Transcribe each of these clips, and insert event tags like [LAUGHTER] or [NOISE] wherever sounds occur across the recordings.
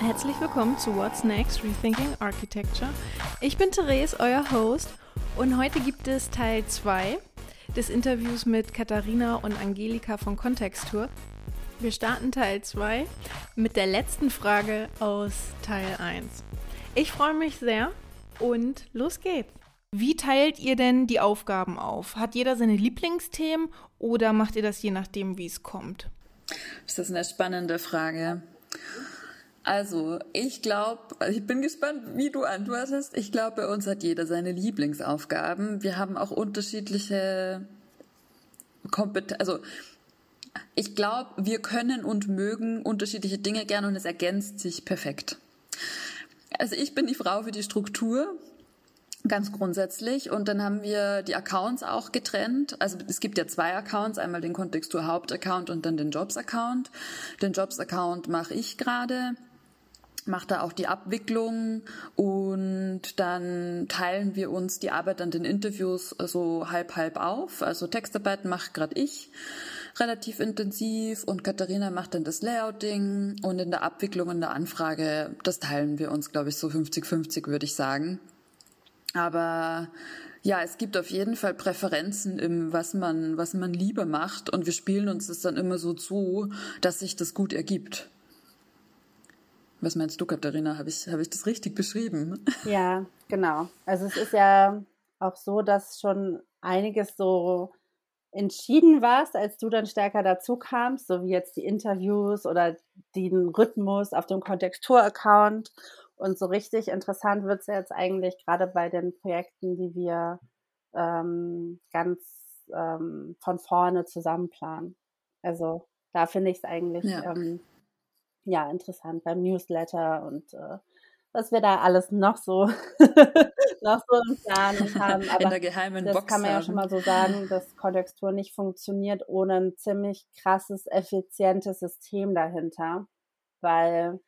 Herzlich willkommen zu What's Next Rethinking Architecture. Ich bin Therese, euer Host, und heute gibt es Teil 2 des Interviews mit Katharina und Angelika von Kontextur. Wir starten Teil 2 mit der letzten Frage aus Teil 1. Ich freue mich sehr und los geht's. Wie teilt ihr denn die Aufgaben auf? Hat jeder seine Lieblingsthemen oder macht ihr das je nachdem, wie es kommt? Das ist eine spannende Frage. Also, ich glaube, ich bin gespannt, wie du antwortest. Ich glaube, bei uns hat jeder seine Lieblingsaufgaben. Wir haben auch unterschiedliche Kompetenzen. Also, ich glaube, wir können und mögen unterschiedliche Dinge gerne und es ergänzt sich perfekt. Also, ich bin die Frau für die Struktur. Ganz grundsätzlich. Und dann haben wir die Accounts auch getrennt. Also es gibt ja zwei Accounts, einmal den Kontextur Hauptaccount und dann den Jobs-Account. Den Jobs-Account mache ich gerade macht da auch die Abwicklung und dann teilen wir uns die Arbeit an den Interviews so halb halb auf. Also Textarbeit macht gerade ich relativ intensiv und Katharina macht dann das Layouting und in der Abwicklung und der Anfrage, das teilen wir uns, glaube ich, so 50-50 würde ich sagen. Aber ja, es gibt auf jeden Fall Präferenzen im, was man, was man lieber macht und wir spielen uns das dann immer so zu, dass sich das gut ergibt. Was meinst du, Katharina? Habe ich, hab ich das richtig beschrieben? [LAUGHS] Ja, genau. Also es ist ja auch so, dass schon einiges so entschieden warst, als du dann stärker dazu kamst, so wie jetzt die Interviews oder den Rhythmus auf dem Kontextur-Account. Und so richtig interessant wird es jetzt eigentlich gerade bei den Projekten, die wir ähm, ganz ähm, von vorne zusammen planen. Also da finde ich es eigentlich ja. ähm, ja, interessant beim Newsletter und äh, was wir da alles noch so [LAUGHS] noch so im Plan haben. Aber In der geheimen das Box kann man ja schon mal so sagen, dass Kontextur nicht funktioniert ohne ein ziemlich krasses, effizientes System dahinter, weil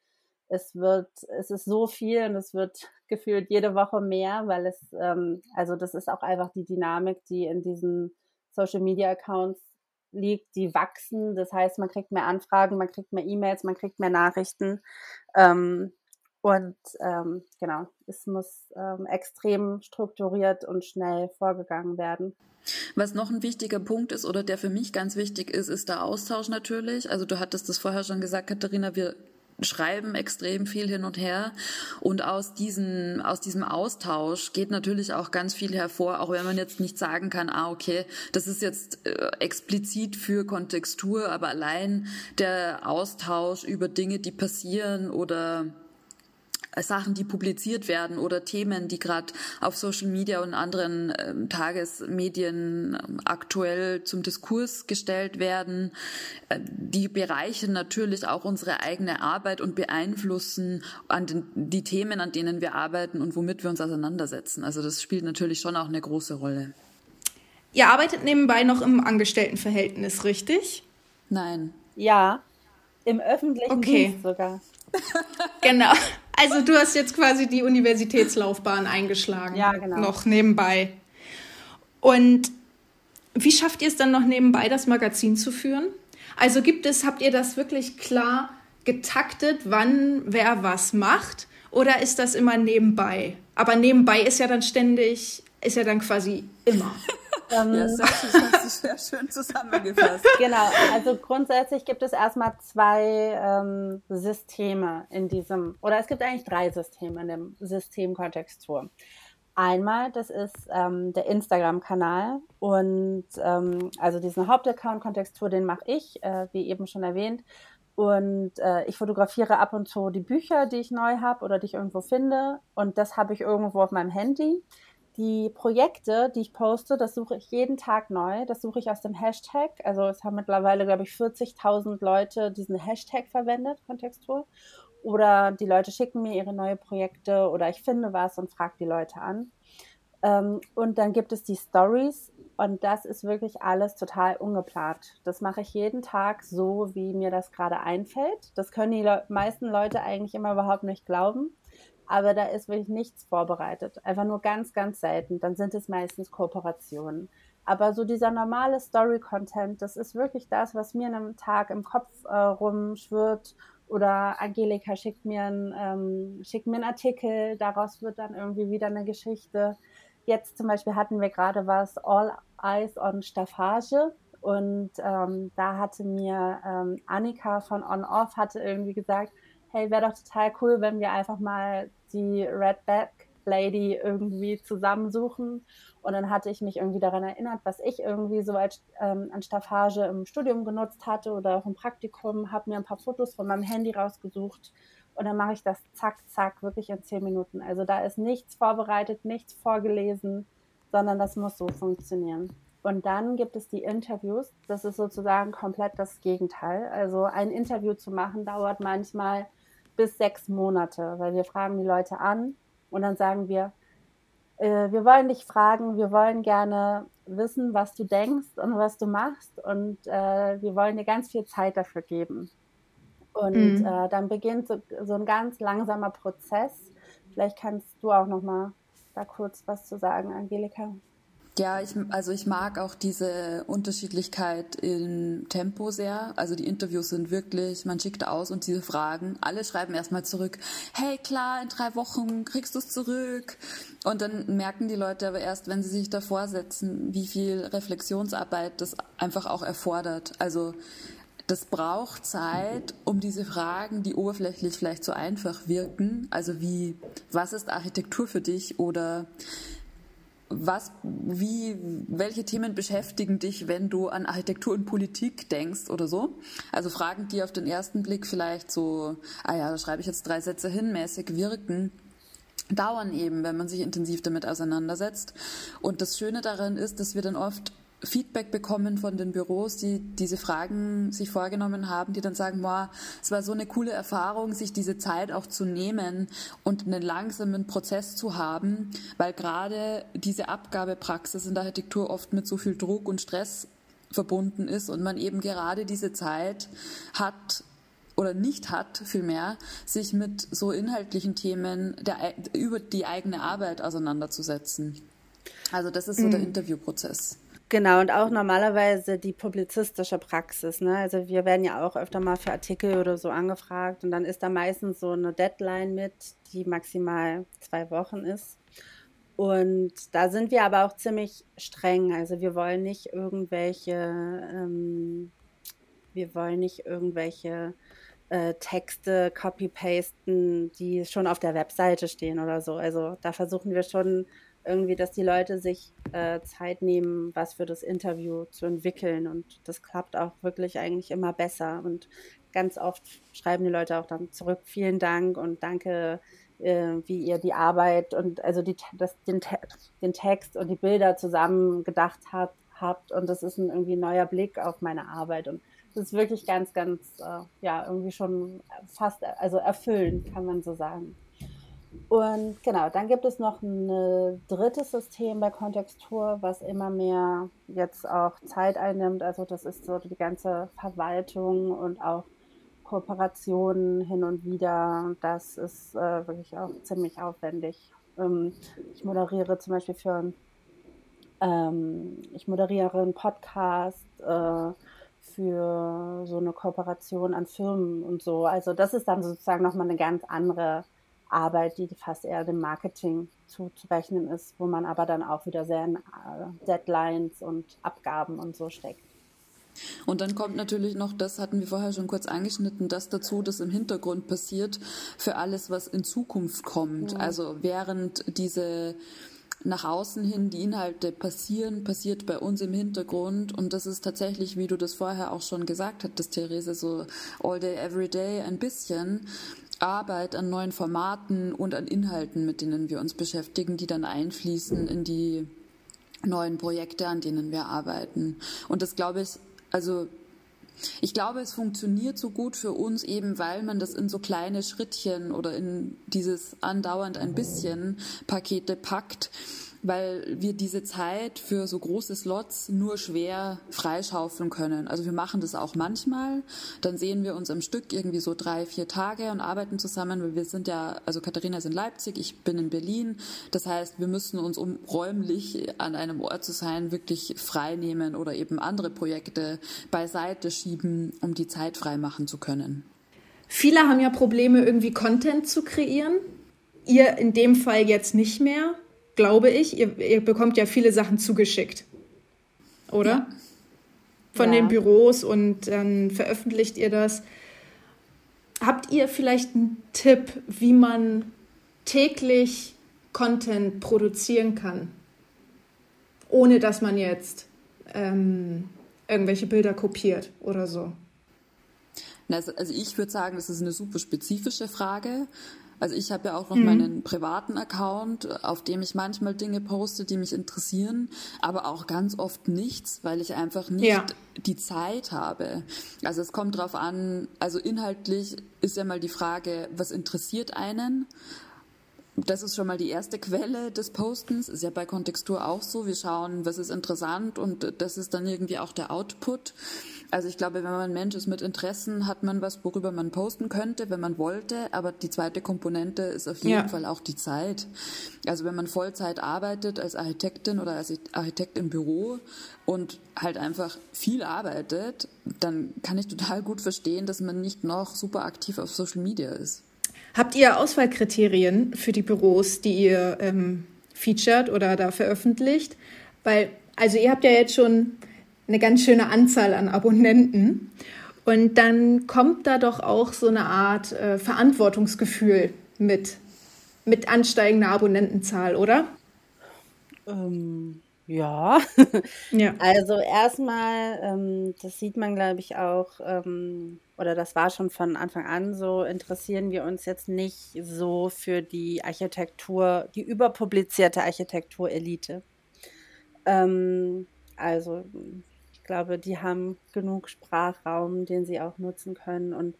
es wird, es ist so viel und es wird [LAUGHS] gefühlt jede Woche mehr, weil es, ähm, also das ist auch einfach die Dynamik, die in diesen Social Media Accounts liegt, die wachsen. Das heißt, man kriegt mehr Anfragen, man kriegt mehr E-Mails, man kriegt mehr Nachrichten. Ähm, und ähm, genau, es muss ähm, extrem strukturiert und schnell vorgegangen werden. Was noch ein wichtiger Punkt ist oder der für mich ganz wichtig ist, ist der Austausch natürlich. Also du hattest das vorher schon gesagt, Katharina, wir schreiben extrem viel hin und her. Und aus diesem, aus diesem Austausch geht natürlich auch ganz viel hervor, auch wenn man jetzt nicht sagen kann, ah, okay, das ist jetzt äh, explizit für Kontextur, aber allein der Austausch über Dinge, die passieren oder Sachen, die publiziert werden oder Themen, die gerade auf Social Media und anderen ähm, Tagesmedien ähm, aktuell zum Diskurs gestellt werden, äh, die bereichern natürlich auch unsere eigene Arbeit und beeinflussen an den, die Themen, an denen wir arbeiten und womit wir uns auseinandersetzen. Also das spielt natürlich schon auch eine große Rolle. Ihr arbeitet nebenbei noch im Angestelltenverhältnis, richtig? Nein. Ja, im öffentlichen okay. Dienst sogar. genau. [LAUGHS] Also du hast jetzt quasi die Universitätslaufbahn eingeschlagen. Ja, genau. Noch nebenbei. Und wie schafft ihr es dann noch nebenbei, das Magazin zu führen? Also gibt es, habt ihr das wirklich klar getaktet, wann wer was macht? Oder ist das immer nebenbei? Aber nebenbei ist ja dann ständig, ist ja dann quasi immer. [LAUGHS] Ähm, ja, das hast du sehr schön zusammengefasst. Genau, also grundsätzlich gibt es erstmal zwei ähm, Systeme in diesem, oder es gibt eigentlich drei Systeme in dem System Kontextur. Einmal, das ist ähm, der Instagram-Kanal und ähm, also diesen Hauptaccount Kontextur, den mache ich, äh, wie eben schon erwähnt. Und äh, ich fotografiere ab und zu die Bücher, die ich neu habe oder die ich irgendwo finde. Und das habe ich irgendwo auf meinem Handy. Die Projekte, die ich poste, das suche ich jeden Tag neu. Das suche ich aus dem Hashtag. Also es haben mittlerweile, glaube ich, 40.000 Leute diesen Hashtag verwendet, Kontextur. Oder die Leute schicken mir ihre neue Projekte oder ich finde was und frage die Leute an. Ähm, und dann gibt es die Stories und das ist wirklich alles total ungeplant. Das mache ich jeden Tag so, wie mir das gerade einfällt. Das können die Le meisten Leute eigentlich immer überhaupt nicht glauben aber da ist wirklich nichts vorbereitet. Einfach nur ganz, ganz selten. Dann sind es meistens Kooperationen. Aber so dieser normale Story-Content, das ist wirklich das, was mir einem Tag im Kopf äh, rumschwirrt. Oder Angelika schickt mir, ein, ähm, schickt mir einen Artikel, daraus wird dann irgendwie wieder eine Geschichte. Jetzt zum Beispiel hatten wir gerade was All Eyes on Staffage. Und ähm, da hatte mir ähm, Annika von On Off hatte irgendwie gesagt, hey, wäre doch total cool, wenn wir einfach mal die Redback Lady irgendwie zusammensuchen. Und dann hatte ich mich irgendwie daran erinnert, was ich irgendwie so als, ähm, an Staffage im Studium genutzt hatte oder auch im Praktikum, habe mir ein paar Fotos von meinem Handy rausgesucht und dann mache ich das zack, zack, wirklich in zehn Minuten. Also da ist nichts vorbereitet, nichts vorgelesen, sondern das muss so funktionieren. Und dann gibt es die Interviews. Das ist sozusagen komplett das Gegenteil. Also ein Interview zu machen dauert manchmal bis sechs Monate, weil wir fragen die Leute an und dann sagen wir, äh, wir wollen dich fragen, wir wollen gerne wissen, was du denkst und was du machst und äh, wir wollen dir ganz viel Zeit dafür geben. Und mhm. äh, dann beginnt so, so, ein ganz langsamer Prozess. Vielleicht kannst du auch noch mal da kurz was zu sagen, Angelika. Ja, ich, also ich mag auch diese Unterschiedlichkeit im Tempo sehr. Also die Interviews sind wirklich, man schickt aus und diese Fragen, alle schreiben erstmal zurück, hey klar, in drei Wochen kriegst du es zurück. Und dann merken die Leute aber erst, wenn sie sich davor setzen, wie viel Reflexionsarbeit das einfach auch erfordert. Also das braucht Zeit, um diese Fragen, die oberflächlich vielleicht so einfach wirken, also wie, was ist Architektur für dich oder was, wie, welche Themen beschäftigen dich, wenn du an Architektur und Politik denkst oder so? Also Fragen, die auf den ersten Blick vielleicht so, ah ja, da schreibe ich jetzt drei Sätze hin, mäßig wirken, dauern eben, wenn man sich intensiv damit auseinandersetzt. Und das Schöne daran ist, dass wir dann oft Feedback bekommen von den Büros, die diese Fragen sich vorgenommen haben, die dann sagen, wow, es war so eine coole Erfahrung, sich diese Zeit auch zu nehmen und einen langsamen Prozess zu haben, weil gerade diese Abgabepraxis in der Architektur oft mit so viel Druck und Stress verbunden ist und man eben gerade diese Zeit hat, oder nicht hat, vielmehr, sich mit so inhaltlichen Themen der, über die eigene Arbeit auseinanderzusetzen. Also das ist so mhm. der Interviewprozess. Genau, und auch normalerweise die publizistische Praxis. Ne? Also wir werden ja auch öfter mal für Artikel oder so angefragt und dann ist da meistens so eine Deadline mit, die maximal zwei Wochen ist. Und da sind wir aber auch ziemlich streng. Also wir wollen nicht irgendwelche, ähm, wir wollen nicht irgendwelche äh, Texte copy-pasten, die schon auf der Webseite stehen oder so. Also da versuchen wir schon irgendwie, dass die Leute sich äh, Zeit nehmen, was für das Interview zu entwickeln. Und das klappt auch wirklich eigentlich immer besser. Und ganz oft schreiben die Leute auch dann zurück, vielen Dank und danke, äh, wie ihr die Arbeit und also die, das, den, den Text und die Bilder zusammen gedacht habt. habt. Und das ist ein irgendwie neuer Blick auf meine Arbeit. Und das ist wirklich ganz, ganz, äh, ja, irgendwie schon fast, also erfüllend, kann man so sagen. Und genau, dann gibt es noch ein drittes System bei Kontextur, was immer mehr jetzt auch Zeit einnimmt. Also das ist so die ganze Verwaltung und auch Kooperationen hin und wieder. Das ist äh, wirklich auch ziemlich aufwendig. Ähm, ich moderiere zum Beispiel für ähm, ich moderiere einen Podcast äh, für so eine Kooperation an Firmen und so. Also das ist dann sozusagen nochmal eine ganz andere Arbeit, die fast eher dem Marketing zuzurechnen ist, wo man aber dann auch wieder sehr in äh, Deadlines und Abgaben und so steckt. Und dann kommt natürlich noch, das hatten wir vorher schon kurz angeschnitten, das dazu, das im Hintergrund passiert für alles, was in Zukunft kommt. Mhm. Also während diese nach außen hin die Inhalte passieren, passiert bei uns im Hintergrund. Und das ist tatsächlich, wie du das vorher auch schon gesagt hattest, Therese, so all day, every day ein bisschen. Arbeit an neuen Formaten und an Inhalten, mit denen wir uns beschäftigen, die dann einfließen in die neuen Projekte, an denen wir arbeiten. Und das glaube ich, also ich glaube, es funktioniert so gut für uns eben, weil man das in so kleine Schrittchen oder in dieses andauernd ein bisschen Pakete packt weil wir diese Zeit für so große Slots nur schwer freischaufeln können. Also wir machen das auch manchmal. Dann sehen wir uns am Stück irgendwie so drei, vier Tage und arbeiten zusammen, weil wir sind ja, also Katharina ist in Leipzig, ich bin in Berlin. Das heißt, wir müssen uns, um räumlich an einem Ort zu sein, wirklich frei nehmen oder eben andere Projekte beiseite schieben, um die Zeit frei machen zu können. Viele haben ja Probleme, irgendwie Content zu kreieren. Ihr in dem Fall jetzt nicht mehr, glaube ich. Ihr, ihr bekommt ja viele Sachen zugeschickt, oder? Ja. Von ja. den Büros und dann veröffentlicht ihr das. Habt ihr vielleicht einen Tipp, wie man täglich Content produzieren kann, ohne dass man jetzt ähm, irgendwelche Bilder kopiert oder so? Also, also ich würde sagen, das ist eine super spezifische Frage. Also ich habe ja auch noch mhm. meinen privaten Account, auf dem ich manchmal Dinge poste, die mich interessieren, aber auch ganz oft nichts, weil ich einfach nicht ja. die Zeit habe. Also es kommt drauf an, also inhaltlich ist ja mal die Frage, was interessiert einen? Das ist schon mal die erste Quelle des Postens. Ist ja bei Kontextur auch so. Wir schauen, was ist interessant und das ist dann irgendwie auch der Output. Also ich glaube, wenn man ein Mensch ist mit Interessen, hat man was, worüber man posten könnte, wenn man wollte. Aber die zweite Komponente ist auf jeden ja. Fall auch die Zeit. Also wenn man Vollzeit arbeitet als Architektin oder als Architekt im Büro und halt einfach viel arbeitet, dann kann ich total gut verstehen, dass man nicht noch super aktiv auf Social Media ist. Habt ihr Auswahlkriterien für die Büros, die ihr ähm, featured oder da veröffentlicht? Weil, also ihr habt ja jetzt schon eine ganz schöne Anzahl an Abonnenten. Und dann kommt da doch auch so eine Art äh, Verantwortungsgefühl mit, mit ansteigender Abonnentenzahl, oder? Ähm, ja. [LAUGHS] ja. Also erstmal, ähm, das sieht man, glaube ich, auch, ähm, oder das war schon von Anfang an so, interessieren wir uns jetzt nicht so für die Architektur, die überpublizierte Architekturelite. Ähm, also glaube, die haben genug Sprachraum, den sie auch nutzen können und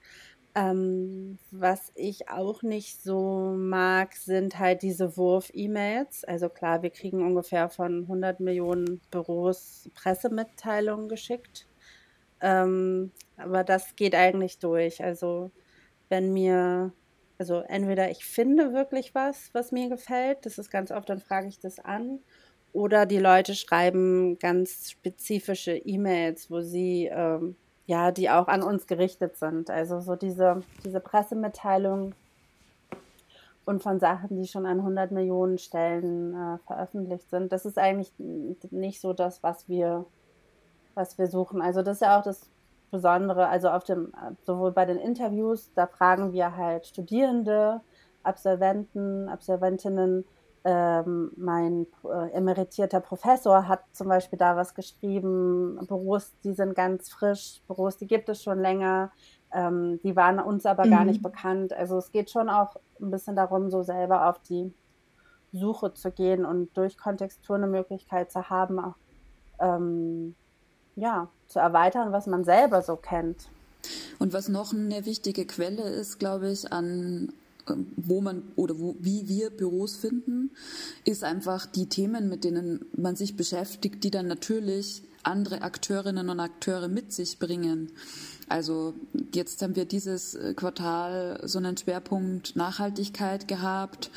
ähm, was ich auch nicht so mag, sind halt diese Wurf-E-Mails. Also klar, wir kriegen ungefähr von 100 Millionen Büros Pressemitteilungen geschickt. Ähm, aber das geht eigentlich durch. Also wenn mir, also entweder ich finde wirklich was, was mir gefällt, das ist ganz oft, dann frage ich das an. Oder die Leute schreiben ganz spezifische E-Mails, wo sie ähm, ja, die auch an uns gerichtet sind. Also so diese, diese Pressemitteilung und von Sachen, die schon an 100 Millionen Stellen äh, veröffentlicht sind, das ist eigentlich nicht so das, was wir, was wir suchen. Also das ist ja auch das Besondere, also auf dem, sowohl bei den Interviews, da fragen wir halt Studierende, Absolventen, Absolventinnen, ähm, mein äh, emeritierter Professor hat zum Beispiel da was geschrieben, Büros, die sind ganz frisch, Büros, die gibt es schon länger, ähm, die waren uns aber mhm. gar nicht bekannt. Also es geht schon auch ein bisschen darum, so selber auf die Suche zu gehen und durch Kontextur eine Möglichkeit zu haben, auch, ähm, ja, zu erweitern, was man selber so kennt. Und was noch eine wichtige Quelle ist, glaube ich, an wo man oder wo, wie wir Büros finden, ist einfach die Themen, mit denen man sich beschäftigt, die dann natürlich andere Akteurinnen und Akteure mit sich bringen. Also jetzt haben wir dieses Quartal so einen Schwerpunkt Nachhaltigkeit gehabt.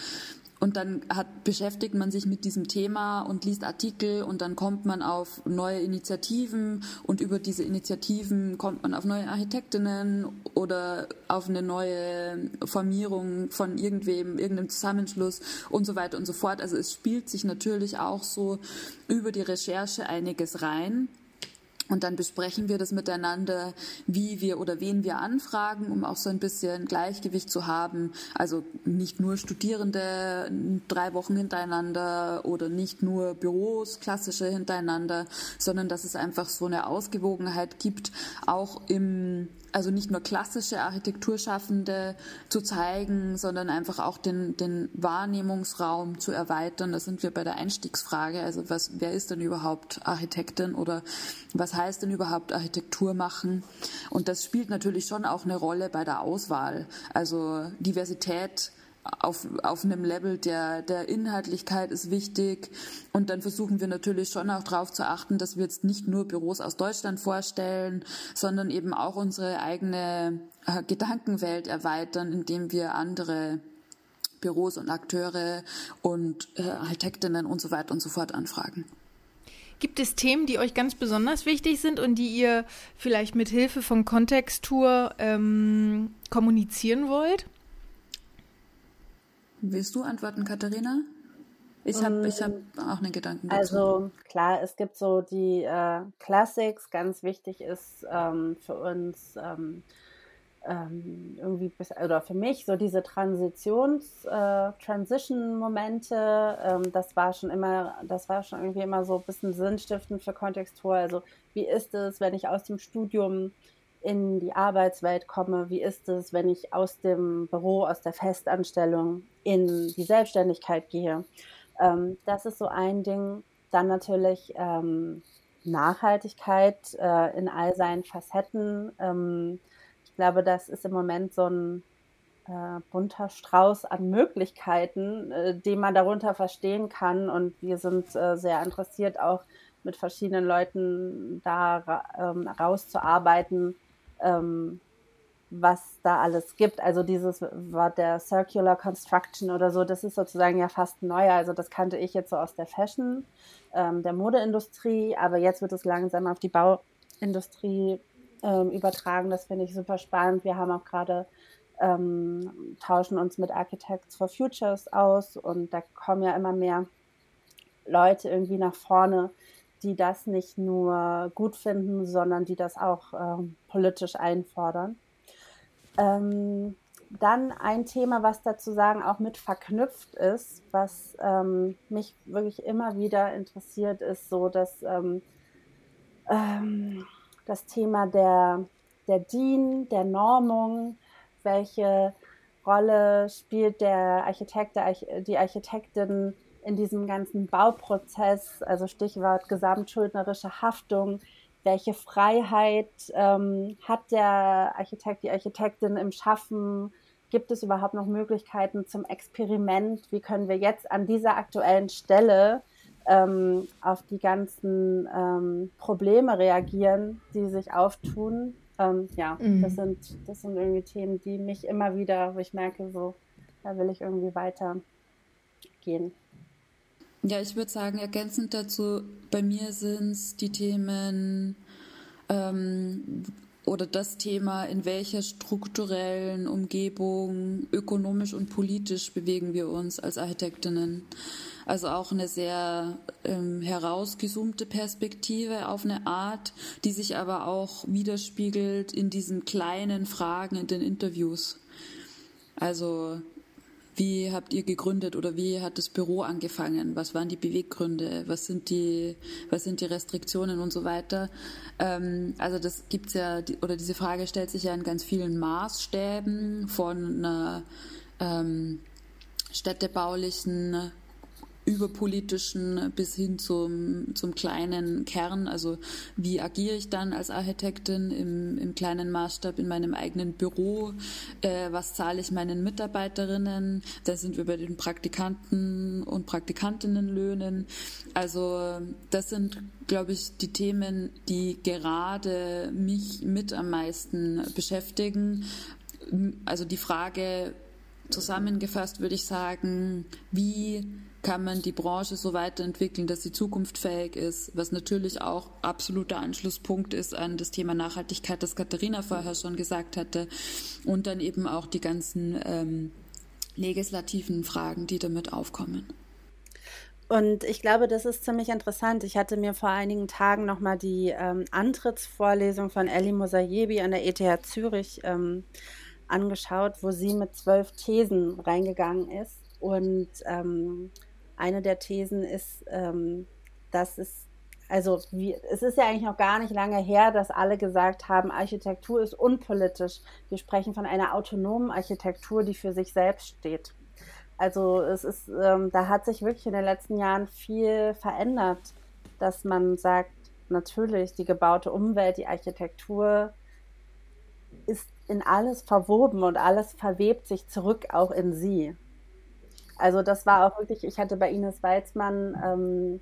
Und dann hat, beschäftigt man sich mit diesem Thema und liest Artikel und dann kommt man auf neue Initiativen und über diese Initiativen kommt man auf neue Architektinnen oder auf eine neue Formierung von irgendwem, irgendeinem Zusammenschluss und so weiter und so fort. Also es spielt sich natürlich auch so über die Recherche einiges rein. Und dann besprechen wir das miteinander, wie wir oder wen wir anfragen, um auch so ein bisschen Gleichgewicht zu haben. Also nicht nur Studierende drei Wochen hintereinander oder nicht nur Büros klassische hintereinander, sondern dass es einfach so eine Ausgewogenheit gibt, auch im also nicht nur klassische Architekturschaffende zu zeigen, sondern einfach auch den, den Wahrnehmungsraum zu erweitern. Da sind wir bei der Einstiegsfrage. Also was, wer ist denn überhaupt Architektin oder was heißt denn überhaupt Architektur machen? Und das spielt natürlich schon auch eine Rolle bei der Auswahl. Also Diversität auf, auf einem Level der, der Inhaltlichkeit ist wichtig. Und dann versuchen wir natürlich schon auch darauf zu achten, dass wir jetzt nicht nur Büros aus Deutschland vorstellen, sondern eben auch unsere eigene äh, Gedankenwelt erweitern, indem wir andere Büros und Akteure und äh, Architektinnen und so weiter und so fort anfragen. Gibt es Themen, die euch ganz besonders wichtig sind und die ihr vielleicht mit Hilfe von Kontextur ähm, kommunizieren wollt? Willst du antworten, Katharina? Ich habe ich hab auch einen Gedanken dazu. Also klar, es gibt so die äh, Classics. Ganz wichtig ist ähm, für uns ähm, ähm, irgendwie bis, oder für mich so diese Transitions, äh, Transition-Momente, ähm, das war schon immer, das war schon irgendwie immer so ein bisschen sinnstiftend für Kontextur. Also wie ist es, wenn ich aus dem Studium in die Arbeitswelt komme? Wie ist es, wenn ich aus dem Büro, aus der Festanstellung in die Selbstständigkeit gehe? Ähm, das ist so ein Ding. Dann natürlich ähm, Nachhaltigkeit äh, in all seinen Facetten. Ähm, glaube, das ist im Moment so ein äh, bunter Strauß an Möglichkeiten, äh, den man darunter verstehen kann. Und wir sind äh, sehr interessiert, auch mit verschiedenen Leuten da ra ähm, rauszuarbeiten, ähm, was da alles gibt. Also dieses war der Circular Construction oder so, das ist sozusagen ja fast neu. Also das kannte ich jetzt so aus der Fashion, ähm, der Modeindustrie, aber jetzt wird es langsam auf die Bauindustrie ähm, übertragen. Das finde ich super spannend. Wir haben auch gerade ähm, tauschen uns mit Architects for Futures aus und da kommen ja immer mehr Leute irgendwie nach vorne, die das nicht nur gut finden, sondern die das auch ähm, politisch einfordern. Ähm, dann ein Thema, was dazu sagen auch mit verknüpft ist, was ähm, mich wirklich immer wieder interessiert, ist so, dass ähm, ähm das Thema der, der DIN, der Normung, welche Rolle spielt der Architekt, der Arch die Architektin in diesem ganzen Bauprozess, also Stichwort gesamtschuldnerische Haftung, welche Freiheit ähm, hat der Architekt, die Architektin im Schaffen? Gibt es überhaupt noch Möglichkeiten zum Experiment? Wie können wir jetzt an dieser aktuellen Stelle ähm, auf die ganzen ähm, Probleme reagieren, die sich auftun. Ähm, ja, mhm. das, sind, das sind irgendwie Themen, die mich immer wieder, wo ich merke, so, da will ich irgendwie weitergehen. Ja, ich würde sagen, ergänzend dazu, bei mir sind es die Themen ähm, oder das Thema, in welcher strukturellen Umgebung, ökonomisch und politisch bewegen wir uns als Architektinnen. Also auch eine sehr ähm, herausgezoomte Perspektive auf eine Art, die sich aber auch widerspiegelt in diesen kleinen Fragen in den Interviews. Also wie habt ihr gegründet oder wie hat das Büro angefangen? Was waren die Beweggründe? Was sind die, was sind die Restriktionen und so weiter? Ähm, also das gibt's ja, oder diese Frage stellt sich ja in ganz vielen Maßstäben von einer ähm, städtebaulichen überpolitischen bis hin zum, zum kleinen Kern. Also wie agiere ich dann als Architektin im, im kleinen Maßstab in meinem eigenen Büro? Äh, was zahle ich meinen Mitarbeiterinnen? Da sind wir bei den Praktikanten und Praktikantinnenlöhnen. Also das sind, glaube ich, die Themen, die gerade mich mit am meisten beschäftigen. Also die Frage, zusammengefasst würde ich sagen, wie kann man die Branche so weiterentwickeln, dass sie zukunftsfähig ist, was natürlich auch absoluter Anschlusspunkt ist an das Thema Nachhaltigkeit, das Katharina vorher schon gesagt hatte, und dann eben auch die ganzen ähm, legislativen Fragen, die damit aufkommen. Und ich glaube, das ist ziemlich interessant. Ich hatte mir vor einigen Tagen nochmal die ähm, Antrittsvorlesung von Ellie Mosayebi an der ETH Zürich ähm, angeschaut, wo sie mit zwölf Thesen reingegangen ist. Und ähm, eine der Thesen ist, ähm, dass es, also wie, es ist ja eigentlich noch gar nicht lange her, dass alle gesagt haben, Architektur ist unpolitisch. Wir sprechen von einer autonomen Architektur, die für sich selbst steht. Also es ist, ähm, da hat sich wirklich in den letzten Jahren viel verändert, dass man sagt, natürlich die gebaute Umwelt, die Architektur ist in alles verwoben und alles verwebt sich zurück auch in sie. Also das war auch wirklich, ich hatte bei Ines Weizmann ähm,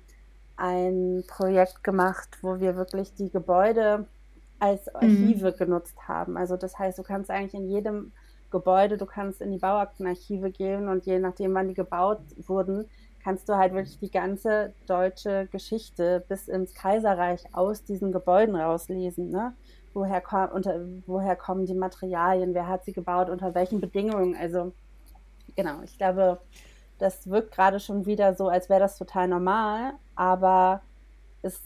ein Projekt gemacht, wo wir wirklich die Gebäude als mhm. Archive mhm. genutzt haben. Also das heißt, du kannst eigentlich in jedem Gebäude, du kannst in die Bauaktenarchive gehen und je nachdem, wann die gebaut wurden, kannst du halt wirklich die ganze deutsche Geschichte bis ins Kaiserreich aus diesen Gebäuden rauslesen. Ne? Woher, komm, unter, woher kommen die Materialien? Wer hat sie gebaut? Unter welchen Bedingungen? Also, genau, ich glaube, das wirkt gerade schon wieder so, als wäre das total normal, aber es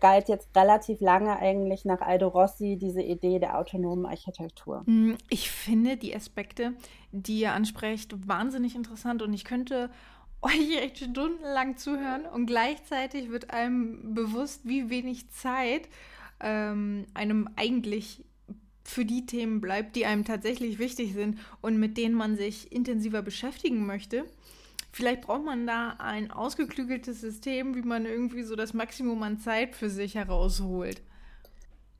galt jetzt relativ lange eigentlich nach Aldo Rossi diese Idee der autonomen Architektur. Mm, ich finde die Aspekte, die ihr ansprecht, wahnsinnig interessant und ich könnte [LAUGHS] euch echt stundenlang zuhören und gleichzeitig wird einem bewusst, wie wenig Zeit ähm, einem eigentlich für die Themen bleibt, die einem tatsächlich wichtig sind und mit denen man sich intensiver beschäftigen möchte. Vielleicht braucht man da ein ausgeklügeltes System, wie man irgendwie so das Maximum an Zeit für sich herausholt.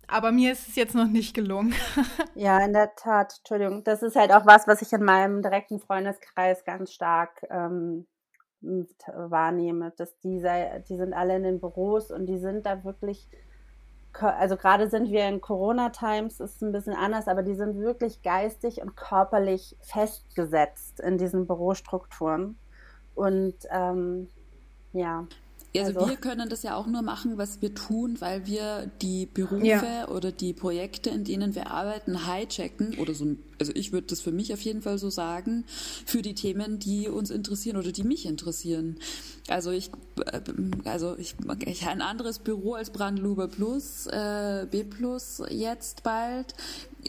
Aber mir ist es jetzt noch nicht gelungen. [LAUGHS] ja, in der Tat. Entschuldigung. Das ist halt auch was, was ich in meinem direkten Freundeskreis ganz stark ähm, wahrnehme. Dass die, die sind alle in den Büros und die sind da wirklich also gerade sind wir in Corona-Times, ist ein bisschen anders, aber die sind wirklich geistig und körperlich festgesetzt in diesen Bürostrukturen. Und ähm, ja. Also, also, wir können das ja auch nur machen, was wir tun, weil wir die Berufe ja. oder die Projekte, in denen wir arbeiten, hijacken oder so. Also ich würde das für mich auf jeden Fall so sagen, für die Themen, die uns interessieren oder die mich interessieren. Also ich, äh, also ich, ich ein anderes Büro als Brandluber Plus, äh, B Plus jetzt bald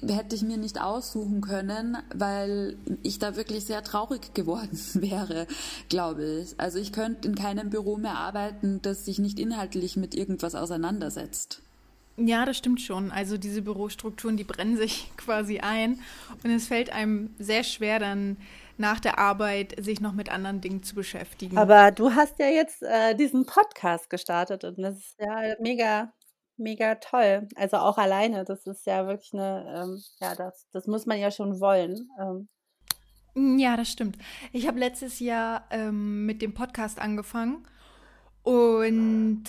hätte ich mir nicht aussuchen können, weil ich da wirklich sehr traurig [LAUGHS] geworden wäre, glaube ich. Also ich könnte in keinem Büro mehr arbeiten, das sich nicht inhaltlich mit irgendwas auseinandersetzt. Ja, das stimmt schon. Also diese Bürostrukturen, die brennen sich [LAUGHS] quasi ein und es fällt einem sehr schwer dann nach der Arbeit sich noch mit anderen Dingen zu beschäftigen. Aber du hast ja jetzt äh, diesen Podcast gestartet und das ist ja mega mega toll. Also auch alleine, das ist ja wirklich eine, ähm, ja, das, das muss man ja schon wollen. Ähm. Mm, ja, das stimmt. Ich habe letztes Jahr ähm, mit dem Podcast angefangen und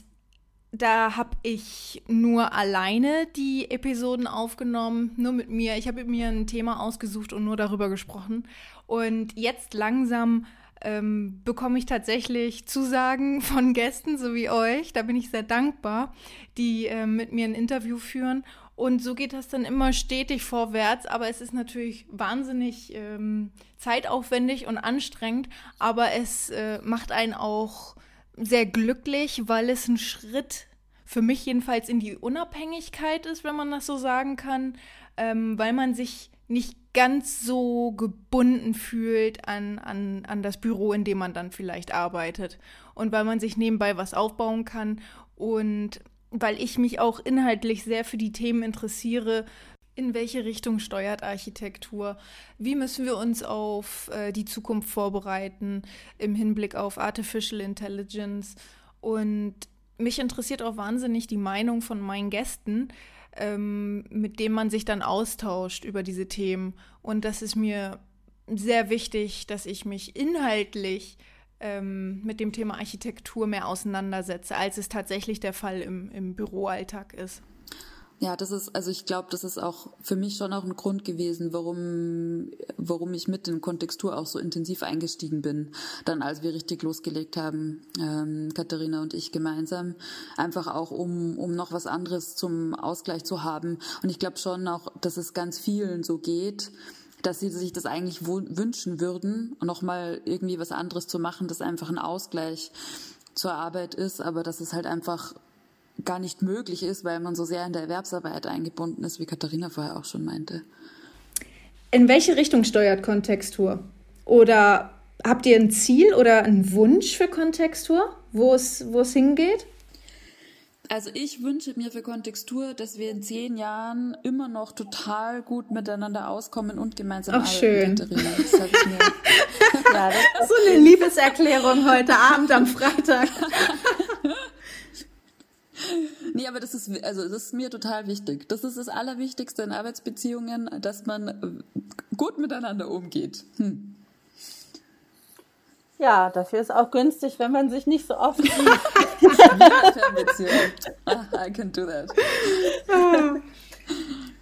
da habe ich nur alleine die Episoden aufgenommen, nur mit mir. Ich habe mir ein Thema ausgesucht und nur darüber gesprochen. Und jetzt langsam ähm, bekomme ich tatsächlich Zusagen [LAUGHS] von Gästen, so wie euch. Da bin ich sehr dankbar, die äh, mit mir ein Interview führen. Und so geht das dann immer stetig vorwärts. Aber es ist natürlich wahnsinnig ähm, zeitaufwendig und anstrengend. Aber es äh, macht einen auch sehr glücklich, weil es ein Schritt für mich jedenfalls in die Unabhängigkeit ist, wenn man das so sagen kann, ähm, weil man sich nicht ganz so gebunden fühlt an, an, an das Büro, in dem man dann vielleicht arbeitet. Und weil man sich nebenbei was aufbauen kann und weil ich mich auch inhaltlich sehr für die Themen interessiere, in welche Richtung steuert Architektur? Wie müssen wir uns auf äh, die Zukunft vorbereiten im Hinblick auf Artificial Intelligence? Und mich interessiert auch wahnsinnig die Meinung von meinen Gästen, ähm, mit dem man sich dann austauscht über diese Themen. Und das ist mir sehr wichtig, dass ich mich inhaltlich ähm, mit dem Thema Architektur mehr auseinandersetze, als es tatsächlich der Fall im, im Büroalltag ist. Ja, das ist, also ich glaube, das ist auch für mich schon auch ein Grund gewesen, warum, warum ich mit in Kontextur auch so intensiv eingestiegen bin. Dann, als wir richtig losgelegt haben, ähm, Katharina und ich gemeinsam, einfach auch um, um noch was anderes zum Ausgleich zu haben. Und ich glaube schon auch, dass es ganz vielen so geht, dass sie sich das eigentlich wünschen würden, nochmal irgendwie was anderes zu machen, das einfach ein Ausgleich zur Arbeit ist, aber dass es halt einfach gar nicht möglich ist, weil man so sehr in der Erwerbsarbeit eingebunden ist, wie Katharina vorher auch schon meinte. In welche Richtung steuert Kontextur? Oder habt ihr ein Ziel oder einen Wunsch für Kontextur, wo es, wo es hingeht? Also ich wünsche mir für Kontextur, dass wir in zehn Jahren immer noch total gut miteinander auskommen und gemeinsam Ach, schön. Katharina. Das [LAUGHS] ja, das ist so eine Liebeserklärung heute Abend am Freitag. Aber das ist, also das ist mir total wichtig. Das ist das Allerwichtigste in Arbeitsbeziehungen, dass man äh, gut miteinander umgeht. Hm. Ja, dafür ist auch günstig, wenn man sich nicht so oft [LAUGHS] sieht. I can do that. [LAUGHS]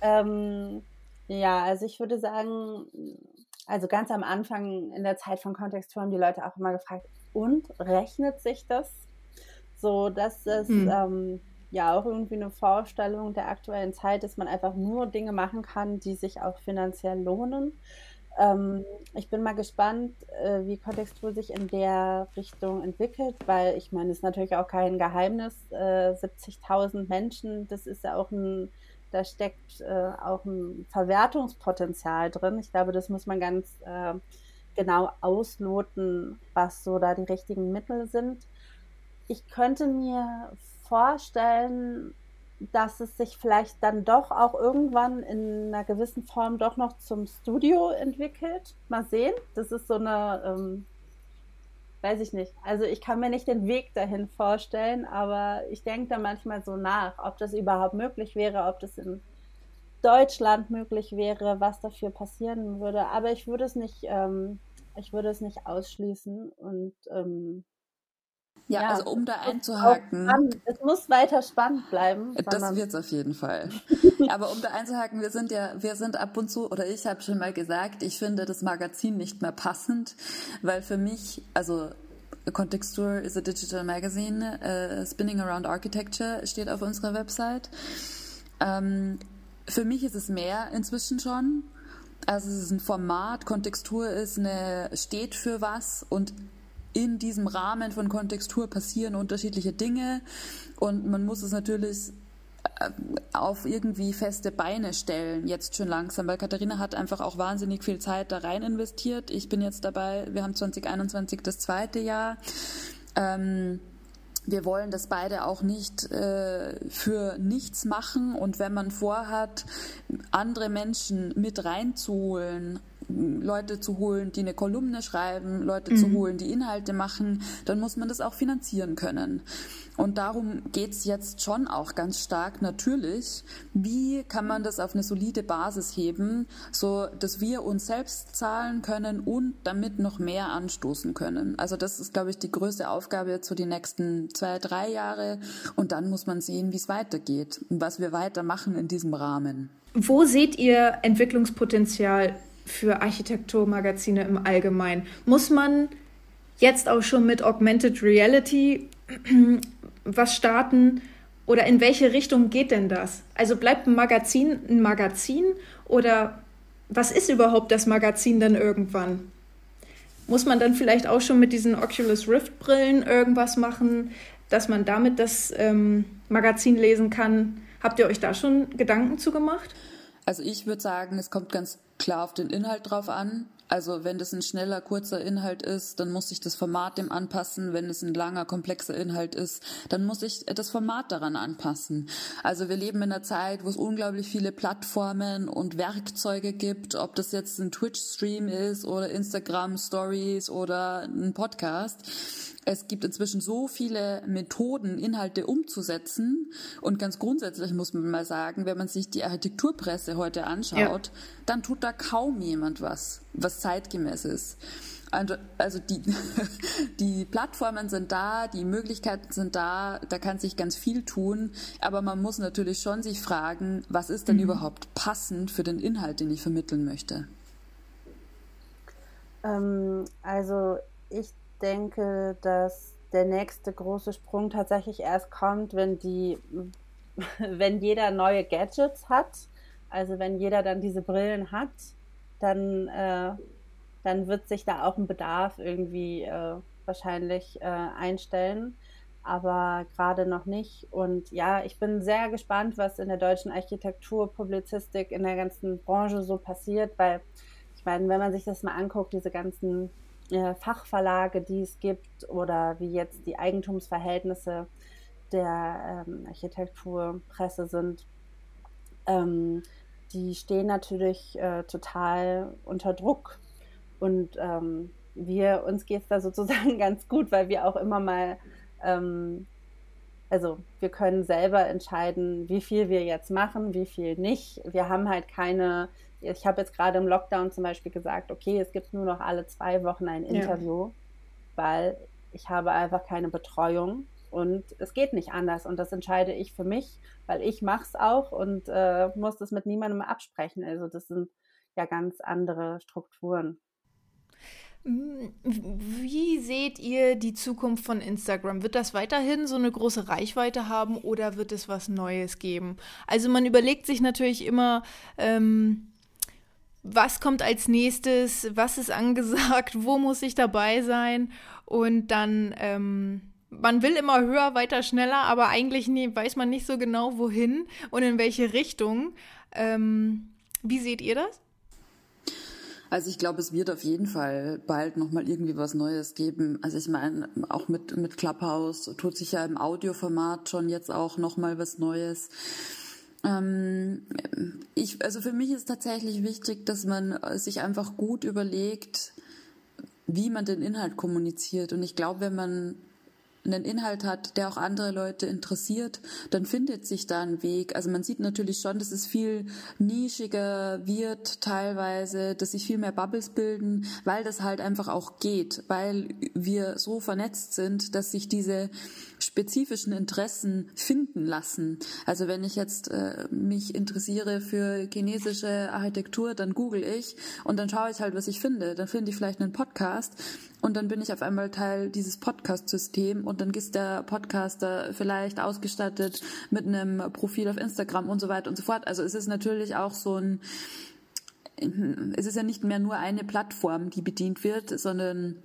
ähm, ja, also ich würde sagen, also ganz am Anfang in der Zeit von Kontextur haben die Leute auch immer gefragt, und rechnet sich das? So, dass es hm. ähm, ja auch irgendwie eine Vorstellung der aktuellen Zeit ist, man einfach nur Dinge machen kann, die sich auch finanziell lohnen. Ähm, ich bin mal gespannt, äh, wie Kontextur sich in der Richtung entwickelt, weil ich meine, es ist natürlich auch kein Geheimnis. Äh, 70.000 Menschen, das ist ja auch ein, da steckt äh, auch ein Verwertungspotenzial drin. Ich glaube, das muss man ganz äh, genau ausloten, was so da die richtigen Mittel sind. Ich könnte mir vorstellen, dass es sich vielleicht dann doch auch irgendwann in einer gewissen Form doch noch zum Studio entwickelt. Mal sehen. Das ist so eine, ähm, weiß ich nicht. Also ich kann mir nicht den Weg dahin vorstellen, aber ich denke da manchmal so nach, ob das überhaupt möglich wäre, ob das in Deutschland möglich wäre, was dafür passieren würde. Aber ich würde es nicht, ähm, ich würde es nicht ausschließen und ähm, ja, ja, also um da einzuhaken. Es muss weiter spannend bleiben. Das wird es auf jeden Fall. [LAUGHS] Aber um da einzuhaken, wir sind ja, wir sind ab und zu, oder ich habe schon mal gesagt, ich finde das Magazin nicht mehr passend, weil für mich, also Contextur is a digital magazine, uh, Spinning Around Architecture steht auf unserer Website. Ähm, für mich ist es mehr inzwischen schon. Also es ist ein Format, Kontextur ist eine, steht für was und in diesem Rahmen von Kontextur passieren unterschiedliche Dinge und man muss es natürlich äh, auf irgendwie feste Beine stellen, jetzt schon langsam, weil Katharina hat einfach auch wahnsinnig viel Zeit da rein investiert. Ich bin jetzt dabei, wir haben 2021 das zweite Jahr. Ähm, wir wollen das beide auch nicht äh, für nichts machen und wenn man vorhat, andere Menschen mit reinzuholen, Leute zu holen, die eine Kolumne schreiben, Leute mhm. zu holen, die Inhalte machen, dann muss man das auch finanzieren können. Und darum geht's jetzt schon auch ganz stark natürlich. Wie kann man das auf eine solide Basis heben, so dass wir uns selbst zahlen können und damit noch mehr anstoßen können? Also das ist, glaube ich, die größte Aufgabe jetzt so die nächsten zwei, drei Jahre. Und dann muss man sehen, wie es weitergeht und was wir weitermachen in diesem Rahmen. Wo seht ihr Entwicklungspotenzial für Architekturmagazine im Allgemeinen? Muss man jetzt auch schon mit Augmented Reality [CLEARS THROAT] was starten? Oder in welche Richtung geht denn das? Also bleibt ein Magazin ein Magazin oder was ist überhaupt das Magazin dann irgendwann? Muss man dann vielleicht auch schon mit diesen Oculus Rift Brillen irgendwas machen, dass man damit das ähm, Magazin lesen kann? Habt ihr euch da schon Gedanken zu gemacht? Also ich würde sagen, es kommt ganz klar auf den Inhalt drauf an. Also wenn das ein schneller, kurzer Inhalt ist, dann muss ich das Format dem anpassen. Wenn es ein langer, komplexer Inhalt ist, dann muss ich das Format daran anpassen. Also wir leben in einer Zeit, wo es unglaublich viele Plattformen und Werkzeuge gibt, ob das jetzt ein Twitch-Stream ist oder Instagram-Stories oder ein Podcast es gibt inzwischen so viele Methoden, Inhalte umzusetzen. Und ganz grundsätzlich muss man mal sagen, wenn man sich die Architekturpresse heute anschaut, ja. dann tut da kaum jemand was, was zeitgemäß ist. Also, also die, [LAUGHS] die Plattformen sind da, die Möglichkeiten sind da, da kann sich ganz viel tun, aber man muss natürlich schon sich fragen, was ist denn mhm. überhaupt passend für den Inhalt, den ich vermitteln möchte? Ähm, also ich denke, dass der nächste große Sprung tatsächlich erst kommt, wenn die, [LAUGHS] wenn jeder neue Gadgets hat. Also wenn jeder dann diese Brillen hat, dann, äh, dann wird sich da auch ein Bedarf irgendwie äh, wahrscheinlich äh, einstellen, aber gerade noch nicht. Und ja, ich bin sehr gespannt, was in der deutschen Architektur, Publizistik, in der ganzen Branche so passiert, weil ich meine, wenn man sich das mal anguckt, diese ganzen äh, Fachverlage, die es gibt oder wie jetzt die Eigentumsverhältnisse der ähm, Architekturpresse sind, ähm, die stehen natürlich äh, total unter Druck. Und ähm, wir, uns geht es da sozusagen [LAUGHS] ganz gut, weil wir auch immer mal, ähm, also wir können selber entscheiden, wie viel wir jetzt machen, wie viel nicht. Wir haben halt keine ich habe jetzt gerade im Lockdown zum Beispiel gesagt, okay, es gibt nur noch alle zwei Wochen ein Interview. weil ich habe einfach keine Betreuung und es geht nicht anders und das entscheide ich für mich, weil ich mache es auch und äh, muss das mit niemandem absprechen. Also das sind ja ganz andere Strukturen. Wie seht ihr die Zukunft von Instagram? Wird das weiterhin so eine große Reichweite haben oder wird es was Neues geben? Also man überlegt sich natürlich immer, ähm, was kommt als nächstes, was ist angesagt, [LAUGHS] wo muss ich dabei sein und dann, ähm, man will immer höher, weiter, schneller, aber eigentlich nie, weiß man nicht so genau, wohin und in welche Richtung. Ähm, wie seht ihr das? Also ich glaube, es wird auf jeden Fall bald nochmal irgendwie was Neues geben. Also ich meine, auch mit, mit Clubhouse tut sich ja im Audioformat schon jetzt auch nochmal was Neues. Ähm, ich, also für mich ist tatsächlich wichtig, dass man sich einfach gut überlegt, wie man den Inhalt kommuniziert. Und ich glaube, wenn man einen Inhalt hat, der auch andere Leute interessiert, dann findet sich da ein Weg. Also man sieht natürlich schon, dass es viel nischiger wird teilweise, dass sich viel mehr Bubbles bilden, weil das halt einfach auch geht, weil wir so vernetzt sind, dass sich diese spezifischen Interessen finden lassen. Also wenn ich jetzt äh, mich interessiere für chinesische Architektur, dann google ich und dann schaue ich halt, was ich finde. Dann finde ich vielleicht einen Podcast und dann bin ich auf einmal Teil dieses Podcast-Systems und dann ist der Podcaster vielleicht ausgestattet mit einem Profil auf Instagram und so weiter und so fort. Also es ist natürlich auch so ein, es ist ja nicht mehr nur eine Plattform, die bedient wird, sondern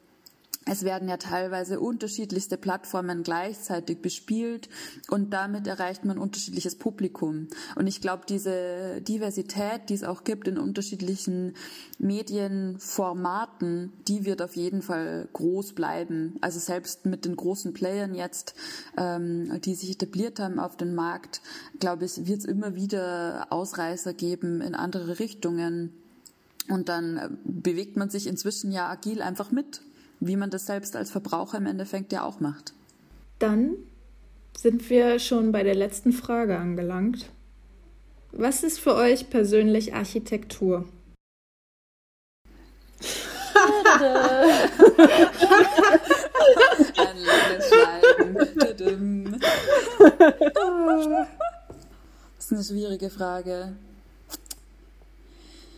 es werden ja teilweise unterschiedlichste Plattformen gleichzeitig bespielt und damit erreicht man unterschiedliches Publikum. Und ich glaube, diese Diversität, die es auch gibt in unterschiedlichen Medienformaten, die wird auf jeden Fall groß bleiben. Also selbst mit den großen Playern jetzt, ähm, die sich etabliert haben auf dem Markt, glaube ich, wird es immer wieder Ausreißer geben in andere Richtungen. Und dann bewegt man sich inzwischen ja agil einfach mit wie man das selbst als Verbraucher im Endeffekt ja auch macht. Dann sind wir schon bei der letzten Frage angelangt. Was ist für euch persönlich Architektur? Ein langes. Das ist eine schwierige Frage.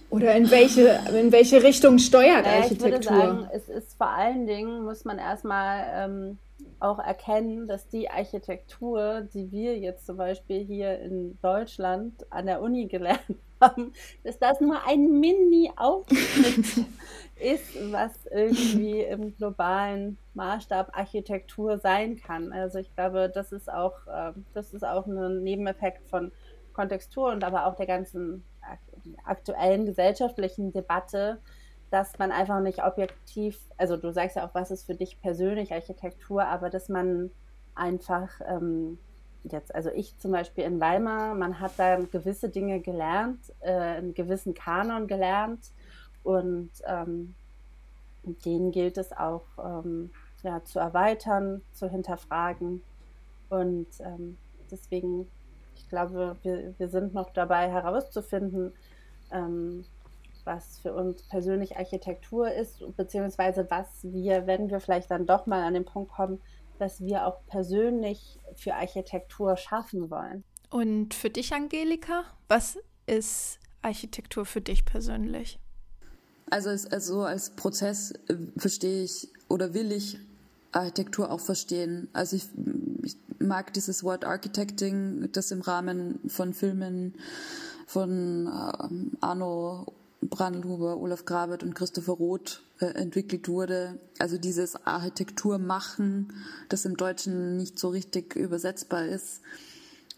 Oder in welche, in welche Richtung steuert naja, Architektur? Ich würde sagen, es ist vor allen Dingen, muss man erstmal ähm, auch erkennen, dass die Architektur, die wir jetzt zum Beispiel hier in Deutschland an der Uni gelernt [LAUGHS] haben, dass das nur ein Mini-Ausschnitt [LAUGHS] ist, was irgendwie im globalen Maßstab Architektur sein kann. Also ich glaube, das ist auch, äh, das ist auch ein Nebeneffekt von Kontextur und aber auch der ganzen aktuellen gesellschaftlichen Debatte, dass man einfach nicht objektiv, also du sagst ja auch, was ist für dich persönlich Architektur, aber dass man einfach ähm, jetzt, also ich zum Beispiel in Weimar, man hat da gewisse Dinge gelernt, äh, einen gewissen Kanon gelernt und ähm, den gilt es auch ähm, ja, zu erweitern, zu hinterfragen und ähm, deswegen, ich glaube, wir, wir sind noch dabei herauszufinden, ähm, was für uns persönlich Architektur ist, beziehungsweise was wir, wenn wir vielleicht dann doch mal an den Punkt kommen, dass wir auch persönlich für Architektur schaffen wollen. Und für dich, Angelika, was ist Architektur für dich persönlich? Also, es, also als Prozess äh, verstehe ich oder will ich Architektur auch verstehen. Also ich, ich mag dieses Wort Architecting, das im Rahmen von Filmen von äh, Arno Brandlhuber, Olaf Grabert und Christopher Roth äh, entwickelt wurde. Also dieses Architekturmachen, das im Deutschen nicht so richtig übersetzbar ist.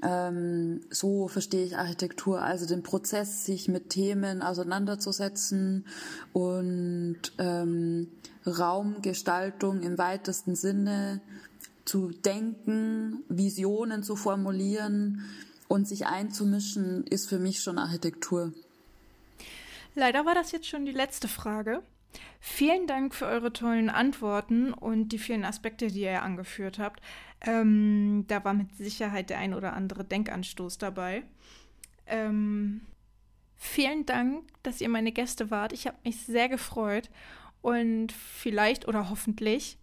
Ähm, so verstehe ich Architektur, also den Prozess, sich mit Themen auseinanderzusetzen und ähm, Raumgestaltung im weitesten Sinne zu denken, Visionen zu formulieren, und sich einzumischen, ist für mich schon Architektur. Leider war das jetzt schon die letzte Frage. Vielen Dank für eure tollen Antworten und die vielen Aspekte, die ihr angeführt habt. Ähm, da war mit Sicherheit der ein oder andere Denkanstoß dabei. Ähm, vielen Dank, dass ihr meine Gäste wart. Ich habe mich sehr gefreut und vielleicht oder hoffentlich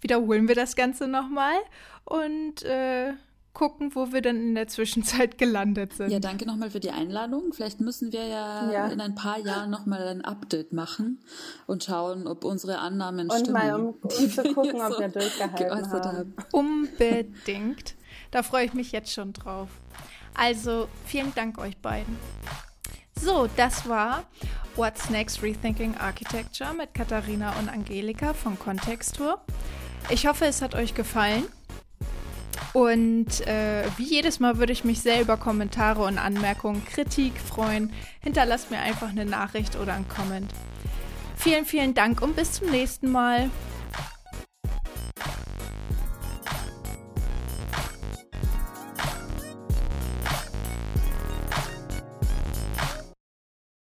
wiederholen wir das Ganze nochmal und äh, gucken, wo wir dann in der Zwischenzeit gelandet sind. Ja, danke nochmal für die Einladung. Vielleicht müssen wir ja, ja. in ein paar Jahren nochmal ein Update machen und schauen, ob unsere Annahmen und stimmen. Und mal, um, um [LAUGHS] zu gucken, ob wir durchgehalten haben. haben. Unbedingt. Da freue ich mich jetzt schon drauf. Also, vielen Dank euch beiden. So, das war What's Next Rethinking Architecture mit Katharina und Angelika von Kontextur. Ich hoffe, es hat euch gefallen. Und äh, wie jedes Mal würde ich mich sehr über Kommentare und Anmerkungen, Kritik freuen. Hinterlasst mir einfach eine Nachricht oder einen Comment. Vielen, vielen Dank und bis zum nächsten Mal.